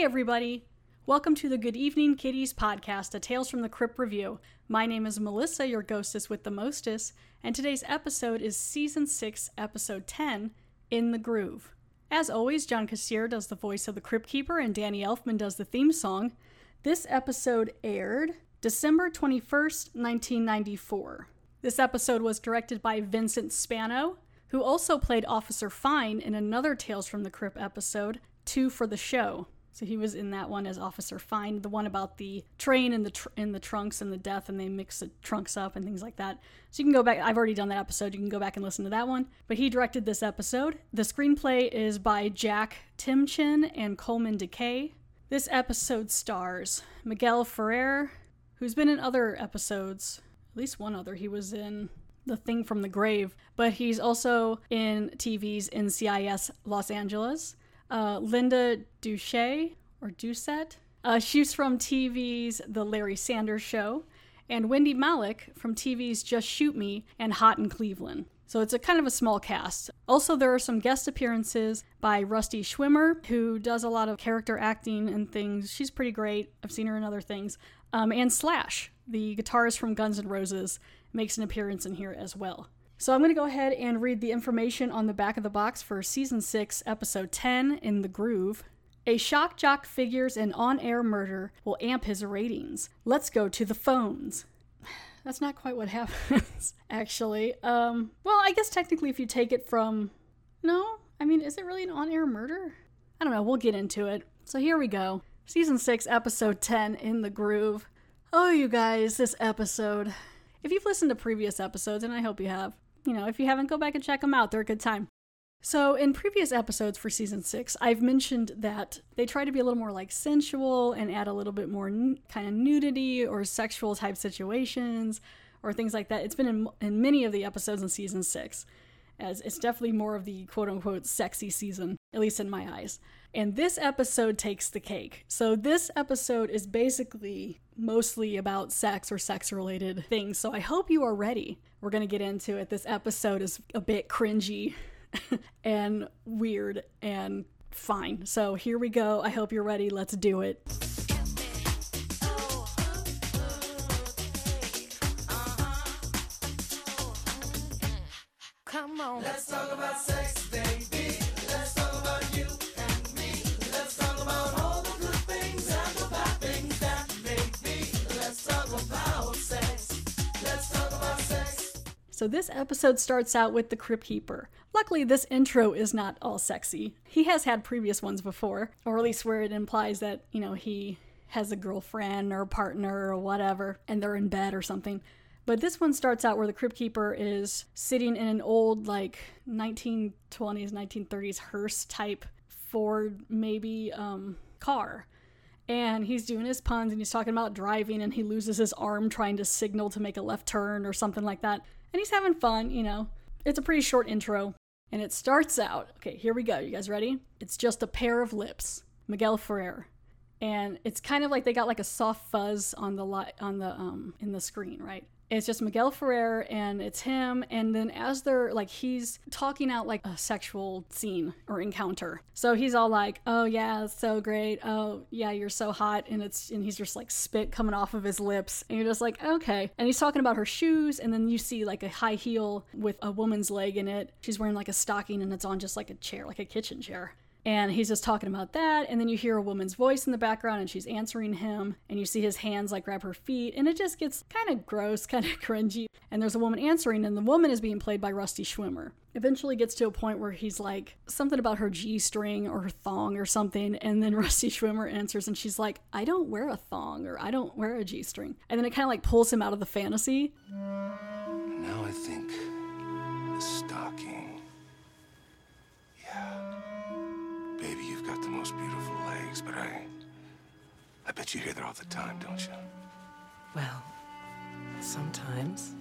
Hey, everybody! Welcome to the Good Evening Kiddies podcast, a Tales from the Crypt review. My name is Melissa, your ghostess with the mostest, and today's episode is Season 6, Episode 10 In the Groove. As always, John Kassir does the voice of the Crypt Keeper, and Danny Elfman does the theme song. This episode aired December 21st, 1994. This episode was directed by Vincent Spano, who also played Officer Fine in another Tales from the Crypt episode, Two for the Show. So he was in that one as Officer Fine, the one about the train and the tr- in the trunks and the death, and they mix the trunks up and things like that. So you can go back. I've already done that episode. You can go back and listen to that one. But he directed this episode. The screenplay is by Jack Temchin and Colman deKay. This episode stars Miguel Ferrer, who's been in other episodes, at least one other. He was in The Thing from the Grave, but he's also in TV's NCIS Los Angeles uh, Linda Duche or Doucett. Uh, she's from TV's The Larry Sanders Show, and Wendy Malick from TV's Just Shoot Me and Hot in Cleveland. So it's a kind of a small cast. Also, there are some guest appearances by Rusty Schwimmer, who does a lot of character acting and things. She's pretty great. I've seen her in other things. Um, and Slash, the guitarist from Guns N' Roses, makes an appearance in here as well. So I'm going to go ahead and read the information on the back of the box for season 6, episode 10 in the groove. A shock jock figures an on air murder will amp his ratings. Let's go to the phones. That's not quite what happens, actually. Um, well, I guess technically, if you take it from. No? I mean, is it really an on air murder? I don't know. We'll get into it. So here we go. Season 6, episode 10 in the groove. Oh, you guys, this episode. If you've listened to previous episodes, and I hope you have, you know, if you haven't, go back and check them out. They're a good time. So, in previous episodes for season six, I've mentioned that they try to be a little more like sensual and add a little bit more n- kind of nudity or sexual type situations or things like that. It's been in, in many of the episodes in season six, as it's definitely more of the quote unquote sexy season, at least in my eyes. And this episode takes the cake. So, this episode is basically mostly about sex or sex related things. So, I hope you are ready. We're going to get into it. This episode is a bit cringy and weird and fine. So, here we go. I hope you're ready. Let's do it. Come on. Let's talk about sex, So, this episode starts out with the Crypt Keeper. Luckily, this intro is not all sexy. He has had previous ones before, or at least where it implies that, you know, he has a girlfriend or a partner or whatever, and they're in bed or something. But this one starts out where the Crypt Keeper is sitting in an old, like, 1920s, 1930s hearse type Ford, maybe, um, car and he's doing his puns and he's talking about driving and he loses his arm trying to signal to make a left turn or something like that. And he's having fun, you know. It's a pretty short intro and it starts out. Okay, here we go. You guys ready? It's just a pair of lips. Miguel Ferrer. And it's kind of like they got like a soft fuzz on the light on the um in the screen, right? It's just Miguel Ferrer and it's him. And then as they're like, he's talking out like a sexual scene or encounter. So he's all like, oh yeah, so great. Oh yeah, you're so hot. And it's, and he's just like spit coming off of his lips. And you're just like, okay. And he's talking about her shoes. And then you see like a high heel with a woman's leg in it. She's wearing like a stocking and it's on just like a chair, like a kitchen chair. And he's just talking about that. And then you hear a woman's voice in the background and she's answering him. And you see his hands like grab her feet. And it just gets kind of gross, kind of cringy. And there's a woman answering, and the woman is being played by Rusty Schwimmer. Eventually gets to a point where he's like something about her G string or her thong or something. And then Rusty Schwimmer answers and she's like, I don't wear a thong or I don't wear a G string. And then it kind of like pulls him out of the fantasy. Now I think the stocking. Yeah. Baby, you've got the most beautiful legs, but I. I bet you hear that all the time, don't you? Well, sometimes.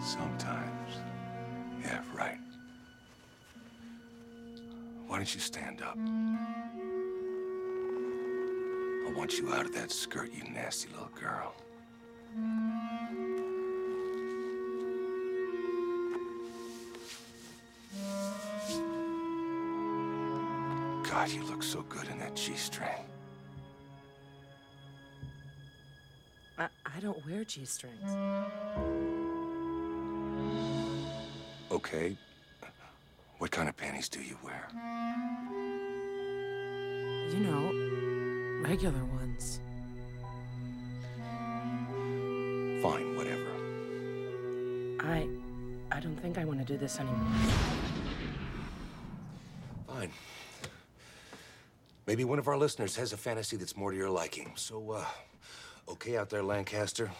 Sometimes. Yeah, right. Why don't you stand up? I want you out of that skirt, you nasty little girl. God, you look so good in that G-string. I, I don't wear G strings. Okay. What kind of panties do you wear? You know, regular ones. Fine, whatever. I. I don't think I want to do this anymore. Fine. Maybe one of our listeners has a fantasy that's more to your liking. So, uh, okay out there, Lancaster.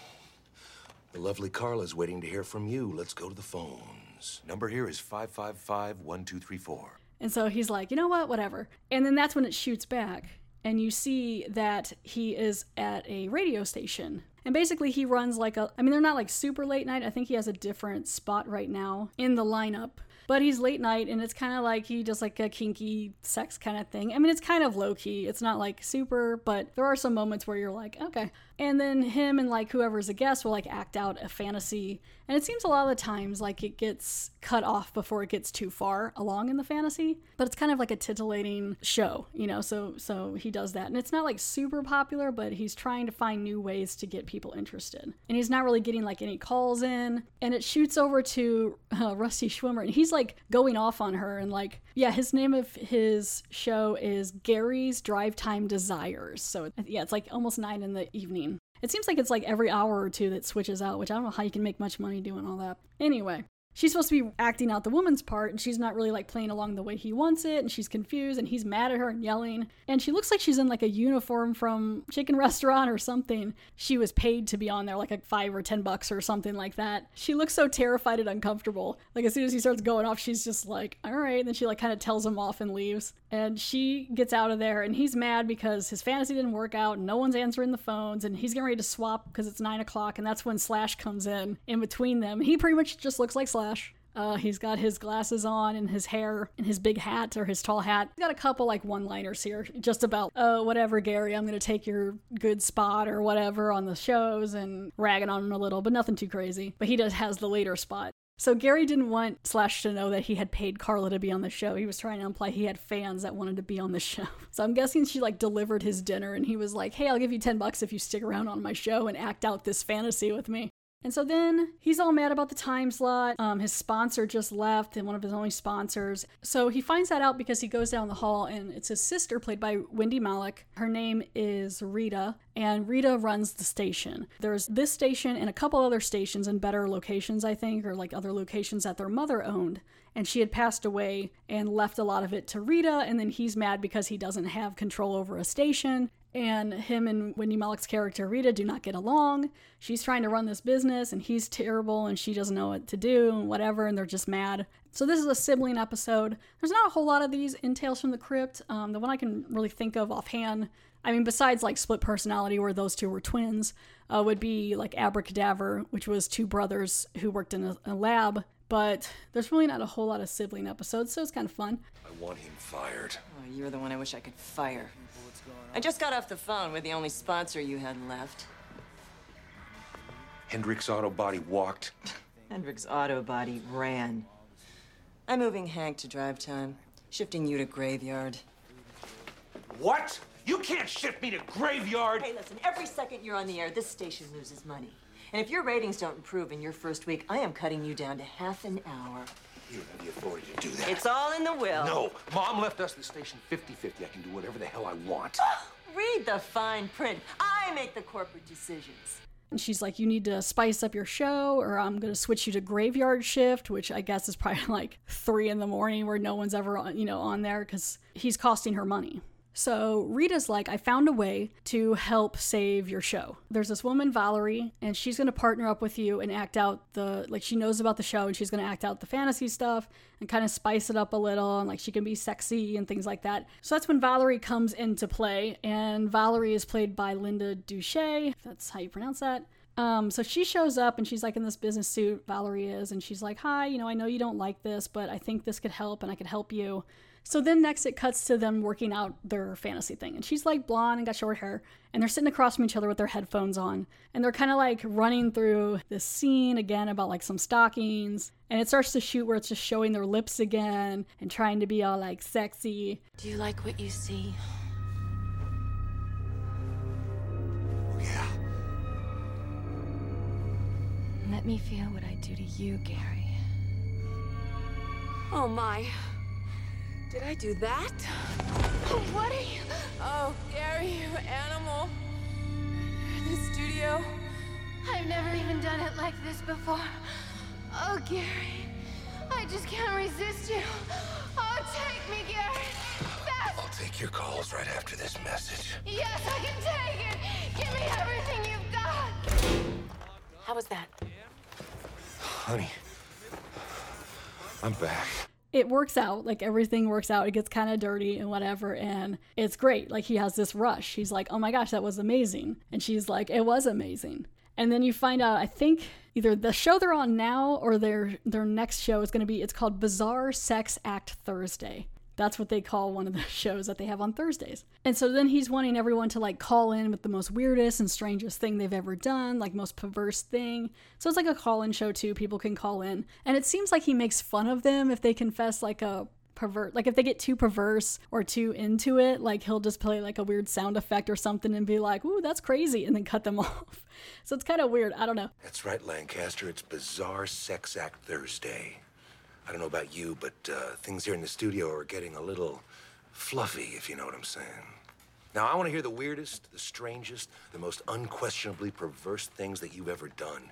The lovely Carla's waiting to hear from you. Let's go to the phones. Number here is 555 1234. And so he's like, you know what, whatever. And then that's when it shoots back. And you see that he is at a radio station. And basically, he runs like a. I mean, they're not like super late night. I think he has a different spot right now in the lineup. But he's late night, and it's kind of like he does like a kinky sex kind of thing. I mean, it's kind of low key. It's not like super, but there are some moments where you're like, okay. And then him and like whoever's a guest will like act out a fantasy. And it seems a lot of the times like it gets cut off before it gets too far along in the fantasy. But it's kind of like a titillating show, you know. So so he does that, and it's not like super popular, but he's trying to find new ways to get people interested. And he's not really getting like any calls in. And it shoots over to uh, Rusty Schwimmer, and he's like going off on her and like yeah, his name of his show is Gary's Drive Time Desires. So yeah, it's like almost nine in the evening. It seems like it's like every hour or two that switches out, which I don't know how you can make much money doing all that. Anyway, she's supposed to be acting out the woman's part and she's not really like playing along the way he wants it and she's confused and he's mad at her and yelling. And she looks like she's in like a uniform from chicken restaurant or something. She was paid to be on there like a five or ten bucks or something like that. She looks so terrified and uncomfortable. Like as soon as he starts going off she's just like all right and then she like kind of tells him off and leaves. And she gets out of there and he's mad because his fantasy didn't work out and no one's answering the phones and he's getting ready to swap because it's nine o'clock and that's when slash comes in in between them. He pretty much just looks like slash uh, he's got his glasses on and his hair and his big hat or his tall hat. He's got a couple like one liners here, just about, uh, whatever, Gary, I'm going to take your good spot or whatever on the shows and ragging on him a little, but nothing too crazy. But he does has the later spot. So Gary didn't want Slash to know that he had paid Carla to be on the show. He was trying to imply he had fans that wanted to be on the show. So I'm guessing she like delivered his dinner and he was like, "Hey, I'll give you 10 bucks if you stick around on my show and act out this fantasy with me." And so then he's all mad about the time slot. Um, his sponsor just left, and one of his only sponsors. So he finds that out because he goes down the hall, and it's his sister, played by Wendy Malick. Her name is Rita, and Rita runs the station. There's this station and a couple other stations in better locations, I think, or like other locations that their mother owned. And she had passed away and left a lot of it to Rita, and then he's mad because he doesn't have control over a station and him and Wendy Malick's character Rita do not get along. She's trying to run this business and he's terrible and she doesn't know what to do and whatever, and they're just mad. So this is a sibling episode. There's not a whole lot of these in Tales from the Crypt. Um, the one I can really think of offhand, I mean, besides like Split Personality, where those two were twins, uh, would be like Abracadaver, which was two brothers who worked in a, a lab. But there's really not a whole lot of sibling episodes, so it's kind of fun. I want him fired. Oh, you're the one I wish I could fire. I just got off the phone with the only sponsor you had left. Hendricks Auto Body walked. Hendricks Auto Body ran. I'm moving Hank to drive time, shifting you to graveyard. What? You can't shift me to graveyard! Hey, listen, every second you're on the air, this station loses money. And if your ratings don't improve in your first week, I am cutting you down to half an hour. You don't have the authority to do that. It's all in the will. No, Mom left us the station 50-50. I can do whatever the hell I want. Read the fine print. I make the corporate decisions. And she's like, You need to spice up your show, or I'm going to switch you to graveyard shift, which I guess is probably like three in the morning where no one's ever, on, you know, on there because he's costing her money. So Rita's like, I found a way to help save your show. There's this woman, Valerie, and she's going to partner up with you and act out the, like, she knows about the show and she's going to act out the fantasy stuff and kind of spice it up a little. And, like, she can be sexy and things like that. So that's when Valerie comes into play. And Valerie is played by Linda Duche, that's how you pronounce that. Um, so she shows up and she's like in this business suit, Valerie is, and she's like, Hi, you know, I know you don't like this, but I think this could help and I could help you. So then next it cuts to them working out their fantasy thing. And she's like blonde and got short hair. And they're sitting across from each other with their headphones on. And they're kind of like running through this scene again about like some stockings. And it starts to shoot where it's just showing their lips again and trying to be all like sexy. Do you like what you see? Yeah. Let me feel what I do to you, Gary. Oh my. Did I do that? What are you? Oh, Gary, you animal. In the studio. I've never even done it like this before. Oh, Gary. I just can't resist you. Oh, take me, Gary. Fast. I'll take your calls right after this message. Yes, I can take it. Give me everything you've got. How was that? Honey, I'm back. It works out like everything works out it gets kind of dirty and whatever and it's great. Like he has this rush. He's like oh my gosh that was amazing. And she's like it was amazing. And then you find out i think either the show they're on now or their their next show is going to be it's called bizarre sex act thursday that's what they call one of the shows that they have on Thursdays. And so then he's wanting everyone to like call in with the most weirdest and strangest thing they've ever done, like most perverse thing. So it's like a call in show too. People can call in. And it seems like he makes fun of them if they confess like a pervert like if they get too perverse or too into it like he'll just play like a weird sound effect or something and be like ooh that's crazy and then cut them off so it's kind of weird i don't know That's right, Lancaster. It's Bizarre Sex Act Thursday. I don't know about you, but uh, things here in the studio are getting a little fluffy, if you know what I'm saying. Now, I want to hear the weirdest, the strangest, the most unquestionably perverse things that you've ever done.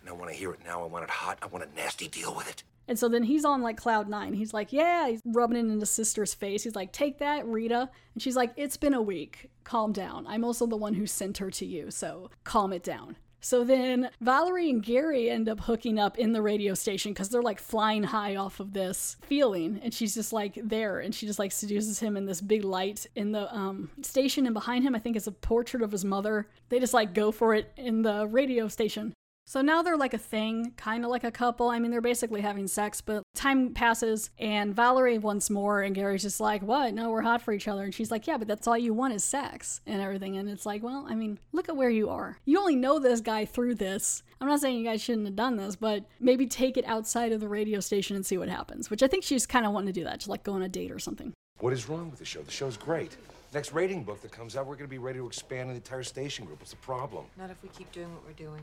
And I want to hear it now. I want it hot. I want a nasty deal with it. And so then he's on like cloud nine. He's like, yeah, he's rubbing it in his sister's face. He's like, take that, Rita. And she's like, it's been a week. Calm down. I'm also the one who sent her to you, so calm it down. So then Valerie and Gary end up hooking up in the radio station because they're like flying high off of this feeling. And she's just like there and she just like seduces him in this big light in the um, station. And behind him, I think is a portrait of his mother. They just like go for it in the radio station. So now they're like a thing, kind of like a couple. I mean, they're basically having sex, but time passes and Valerie wants more, and Gary's just like, What? No, we're hot for each other. And she's like, Yeah, but that's all you want is sex and everything. And it's like, Well, I mean, look at where you are. You only know this guy through this. I'm not saying you guys shouldn't have done this, but maybe take it outside of the radio station and see what happens, which I think she's kind of wanting to do that, to like go on a date or something. What is wrong with the show? The show's great. Next rating book that comes out, we're going to be ready to expand the entire station group. What's the problem? Not if we keep doing what we're doing.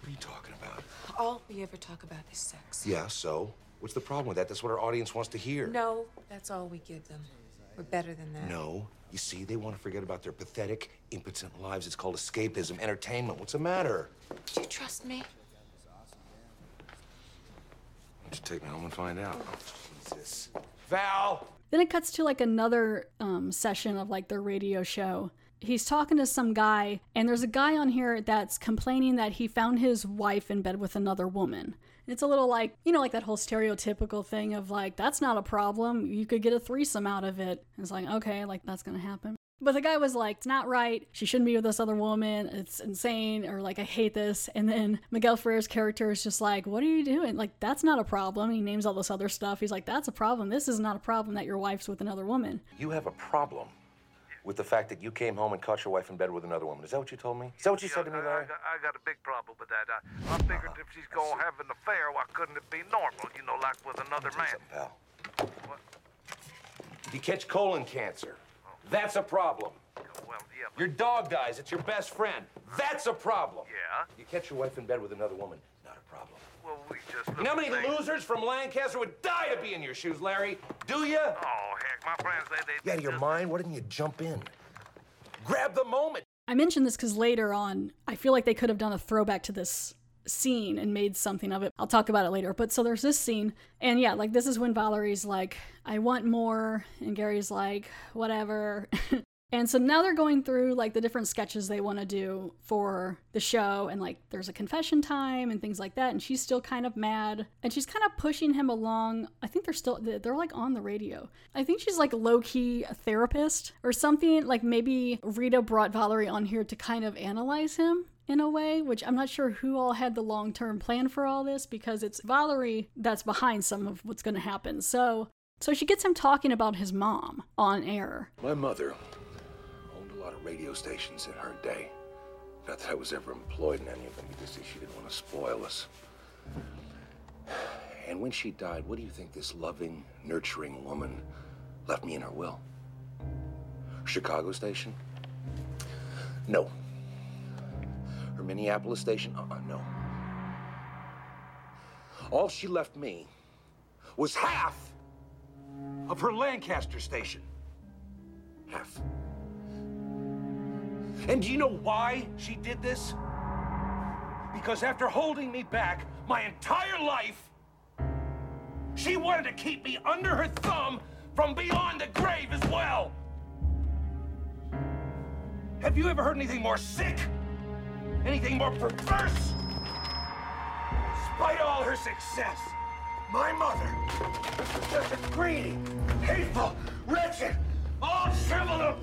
What are you talking about? All we ever talk about is sex. Yeah, so? What's the problem with that? That's what our audience wants to hear. No, that's all we give them. We're better than that. No. You see, they want to forget about their pathetic, impotent lives. It's called escapism, entertainment. What's the matter? Do you trust me? Why don't you take me home and find out? Jesus. Val! Then it cuts to like another um, session of like their radio show. He's talking to some guy, and there's a guy on here that's complaining that he found his wife in bed with another woman. It's a little like, you know, like that whole stereotypical thing of like, that's not a problem. You could get a threesome out of it. It's like, okay, like that's gonna happen. But the guy was like, it's not right. She shouldn't be with this other woman. It's insane. Or like, I hate this. And then Miguel Ferrer's character is just like, what are you doing? Like, that's not a problem. He names all this other stuff. He's like, that's a problem. This is not a problem that your wife's with another woman. You have a problem with the fact that you came home and caught your wife in bed with another woman. Is that what you told me? Is that what you said to me, I, I, Larry? got, I got a big problem with that. I, I figured if she's gonna uh-huh. have an affair, why couldn't it be normal? You know, like with another man. something, pal. What? You catch colon cancer, that's a problem. Well, yeah, but Your dog dies, it's your best friend. That's a problem. Yeah? You catch your wife in bed with another woman, not a problem. well, we just. You know how many little things- losers from Lancaster would die to be in your shoes, Larry? Do you? Oh heck, my friends, they they. You out of your just- mind? Why didn't you jump in? Grab the moment. I mentioned this because later on, I feel like they could have done a throwback to this scene and made something of it. I'll talk about it later. But so there's this scene, and yeah, like this is when Valerie's like, I want more, and Gary's like, whatever. and so now they're going through like the different sketches they want to do for the show, and like there's a confession time and things like that. And she's still kind of mad, and she's kind of pushing him along. I think they're still, they're like on the radio. I think she's like low key a therapist or something. Like maybe Rita brought Valerie on here to kind of analyze him in a way, which I'm not sure who all had the long term plan for all this because it's Valerie that's behind some of what's going to happen. So So she gets him talking about his mom on air. My mother radio stations in her day. Not that I was ever employed in any of them, because she didn't want to spoil us. And when she died, what do you think this loving, nurturing woman left me in her will? Chicago station? No. Her Minneapolis station? Uh-uh, no. All she left me was half of her Lancaster station. Half. And do you know why she did this? Because after holding me back my entire life, she wanted to keep me under her thumb from beyond the grave as well. Have you ever heard anything more sick? Anything more perverse? Despite all her success, my mother was just a greedy, hateful, wretched, all shriveled up!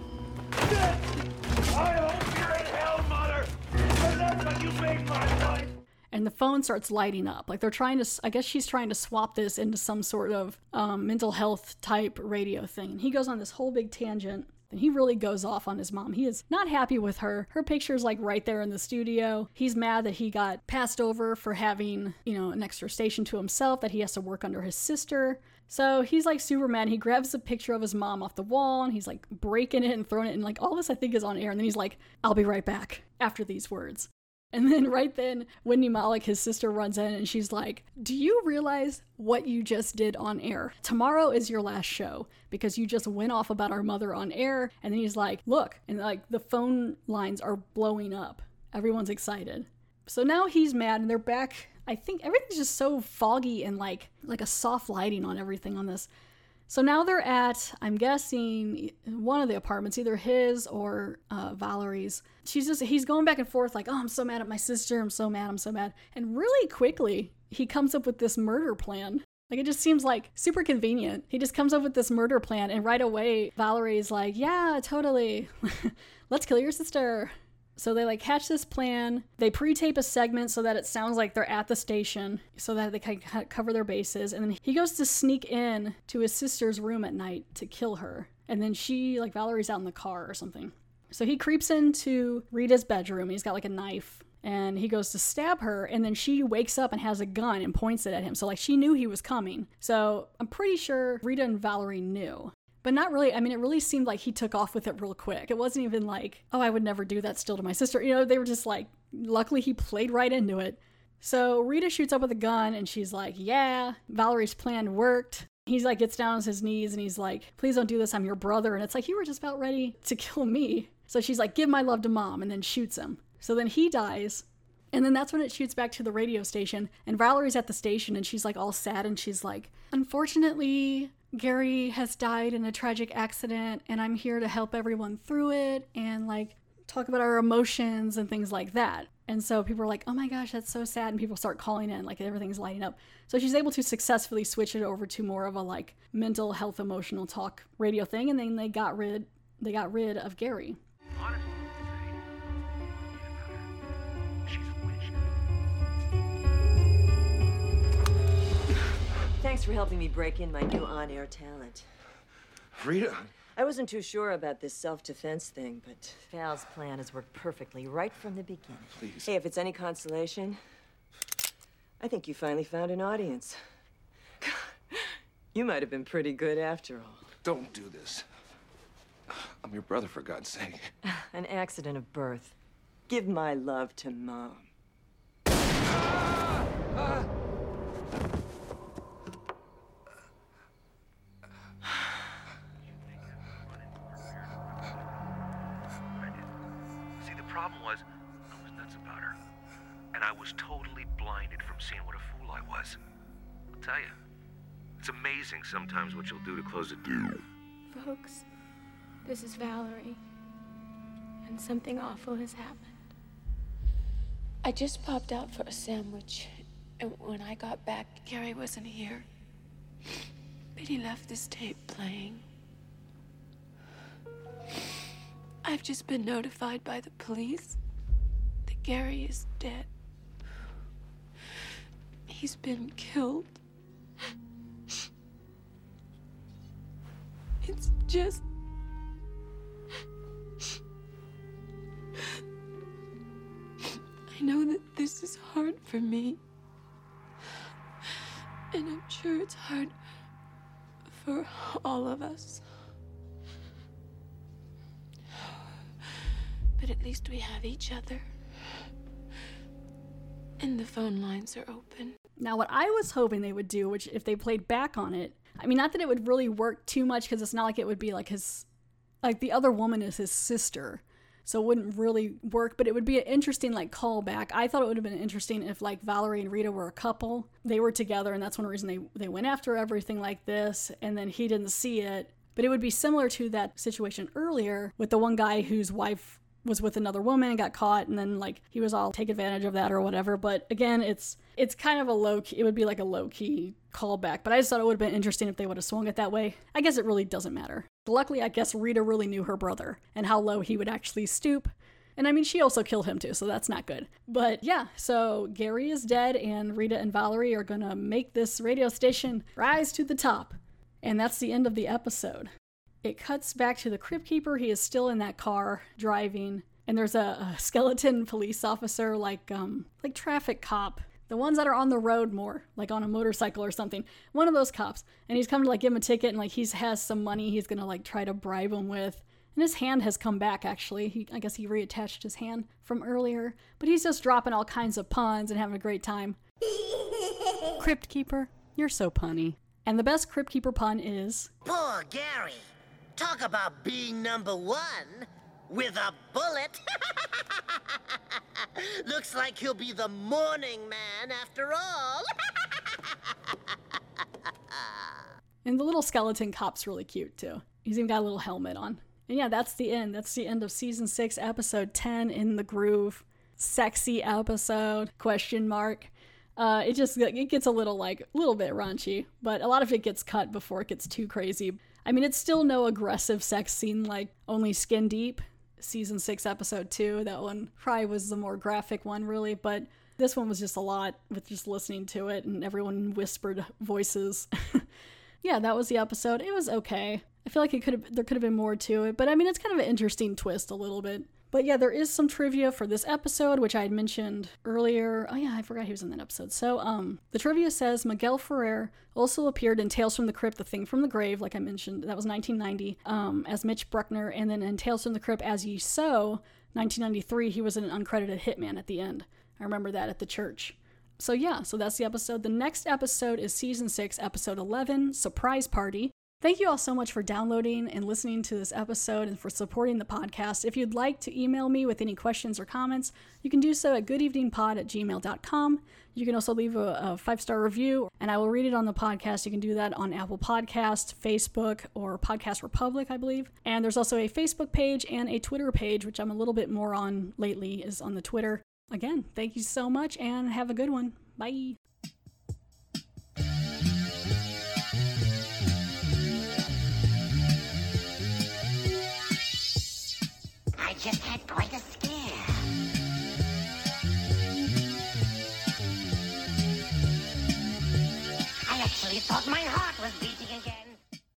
And the phone starts lighting up. Like they're trying to, I guess she's trying to swap this into some sort of um, mental health type radio thing. And he goes on this whole big tangent. And he really goes off on his mom. He is not happy with her. Her picture's like right there in the studio. He's mad that he got passed over for having, you know, an extra station to himself, that he has to work under his sister. So he's like super mad. He grabs a picture of his mom off the wall and he's like breaking it and throwing it. And like all this, I think, is on air. And then he's like, I'll be right back after these words. And then right then, Wendy Malick, his sister, runs in and she's like, Do you realize what you just did on air? Tomorrow is your last show because you just went off about our mother on air. And then he's like, Look, and like the phone lines are blowing up. Everyone's excited. So now he's mad and they're back. I think everything's just so foggy and like like a soft lighting on everything on this. So now they're at, I'm guessing, one of the apartments, either his or uh, Valerie's. She's just, he's going back and forth, like, oh, I'm so mad at my sister. I'm so mad. I'm so mad. And really quickly, he comes up with this murder plan. Like, it just seems like super convenient. He just comes up with this murder plan, and right away, Valerie's like, yeah, totally. Let's kill your sister. So they like hatch this plan. They pre-tape a segment so that it sounds like they're at the station, so that they can cover their bases. And then he goes to sneak in to his sister's room at night to kill her. And then she, like Valerie's out in the car or something. So he creeps into Rita's bedroom. He's got like a knife, and he goes to stab her. And then she wakes up and has a gun and points it at him. So like she knew he was coming. So I'm pretty sure Rita and Valerie knew but not really. I mean, it really seemed like he took off with it real quick. It wasn't even like, oh, I would never do that still to my sister. You know, they were just like, luckily he played right into it. So Rita shoots up with a gun and she's like, yeah, Valerie's plan worked. He's like, gets down on his knees and he's like, please don't do this. I'm your brother. And it's like, you were just about ready to kill me. So she's like, give my love to mom and then shoots him. So then he dies. And then that's when it shoots back to the radio station. And Valerie's at the station and she's like all sad and she's like, unfortunately, Gary has died in a tragic accident and I'm here to help everyone through it and like talk about our emotions and things like that. And so people are like, oh my gosh, that's so sad. And people start calling in, like everything's lighting up. So she's able to successfully switch it over to more of a like mental health, emotional talk radio thing. And then they got rid, they got rid of Gary. Thanks for helping me break in my new on-air talent. Rita, I wasn't too sure about this self-defense thing, but Val's plan has worked perfectly right from the beginning. Please. Hey, if it's any consolation, I think you finally found an audience. You might have been pretty good after all. don't do this. I'm your brother, for God's sake. An accident of birth. Give my love to Mom. See, the problem was, I was nuts about her. And I was totally blinded from seeing what a fool I was. I'll tell you, it's amazing sometimes what you'll do to close a deal. Folks, this is Valerie. And something awful has happened. I just popped out for a sandwich. And when I got back, Gary wasn't here. But he left this tape playing. I've just been notified by the police that Gary is dead. He's been killed. It's just. I know that this is hard for me. And I'm sure it's hard for all of us. But at least we have each other. And the phone lines are open. Now, what I was hoping they would do, which if they played back on it, I mean, not that it would really work too much because it's not like it would be like his, like the other woman is his sister. So it wouldn't really work, but it would be an interesting like callback. I thought it would have been interesting if like Valerie and Rita were a couple. They were together and that's one reason they, they went after everything like this and then he didn't see it. But it would be similar to that situation earlier with the one guy whose wife was with another woman and got caught and then like he was all take advantage of that or whatever but again it's it's kind of a low key it would be like a low key callback but i just thought it would have been interesting if they would have swung it that way i guess it really doesn't matter luckily i guess rita really knew her brother and how low he would actually stoop and I mean, she also killed him too, so that's not good. But yeah, so Gary is dead, and Rita and Valerie are gonna make this radio station rise to the top. And that's the end of the episode. It cuts back to the crypt keeper. He is still in that car driving, and there's a, a skeleton police officer, like um, like traffic cop, the ones that are on the road more, like on a motorcycle or something. One of those cops, and he's come to like give him a ticket, and like he has some money he's gonna like try to bribe him with. And his hand has come back actually. He, I guess he reattached his hand from earlier, but he's just dropping all kinds of puns and having a great time. Crypt keeper, you're so punny. And the best crypt keeper pun is Poor Gary. Talk about being number one with a bullet. Looks like he'll be the morning man after all. And the little skeleton cop's really cute too. He's even got a little helmet on. And yeah, that's the end. That's the end of season six, episode 10 in the groove. Sexy episode, question mark. Uh, it just it gets a little like a little bit raunchy, but a lot of it gets cut before it gets too crazy. I mean, it's still no aggressive sex scene like only Skin Deep, season six, episode two. That one probably was the more graphic one, really, but this one was just a lot with just listening to it and everyone whispered voices. yeah, that was the episode. It was okay. I feel like it could have there could have been more to it, but I mean it's kind of an interesting twist a little bit. But yeah, there is some trivia for this episode, which I had mentioned earlier. Oh yeah, I forgot he was in that episode. So um the trivia says Miguel Ferrer also appeared in Tales from the Crypt, The Thing from the Grave, like I mentioned, that was 1990, um, as Mitch Bruckner, and then in Tales from the Crypt as Ye Sow, 1993, he was an uncredited hitman at the end. I remember that at the church. So yeah, so that's the episode. The next episode is season 6, episode 11, Surprise Party. Thank you all so much for downloading and listening to this episode and for supporting the podcast. If you'd like to email me with any questions or comments, you can do so at goodeveningpod at gmail.com. You can also leave a, a five star review and I will read it on the podcast. You can do that on Apple Podcast, Facebook, or Podcast Republic, I believe. And there's also a Facebook page and a Twitter page, which I'm a little bit more on lately, is on the Twitter. Again, thank you so much and have a good one. Bye. just had quite a scare. I actually thought my heart was beating.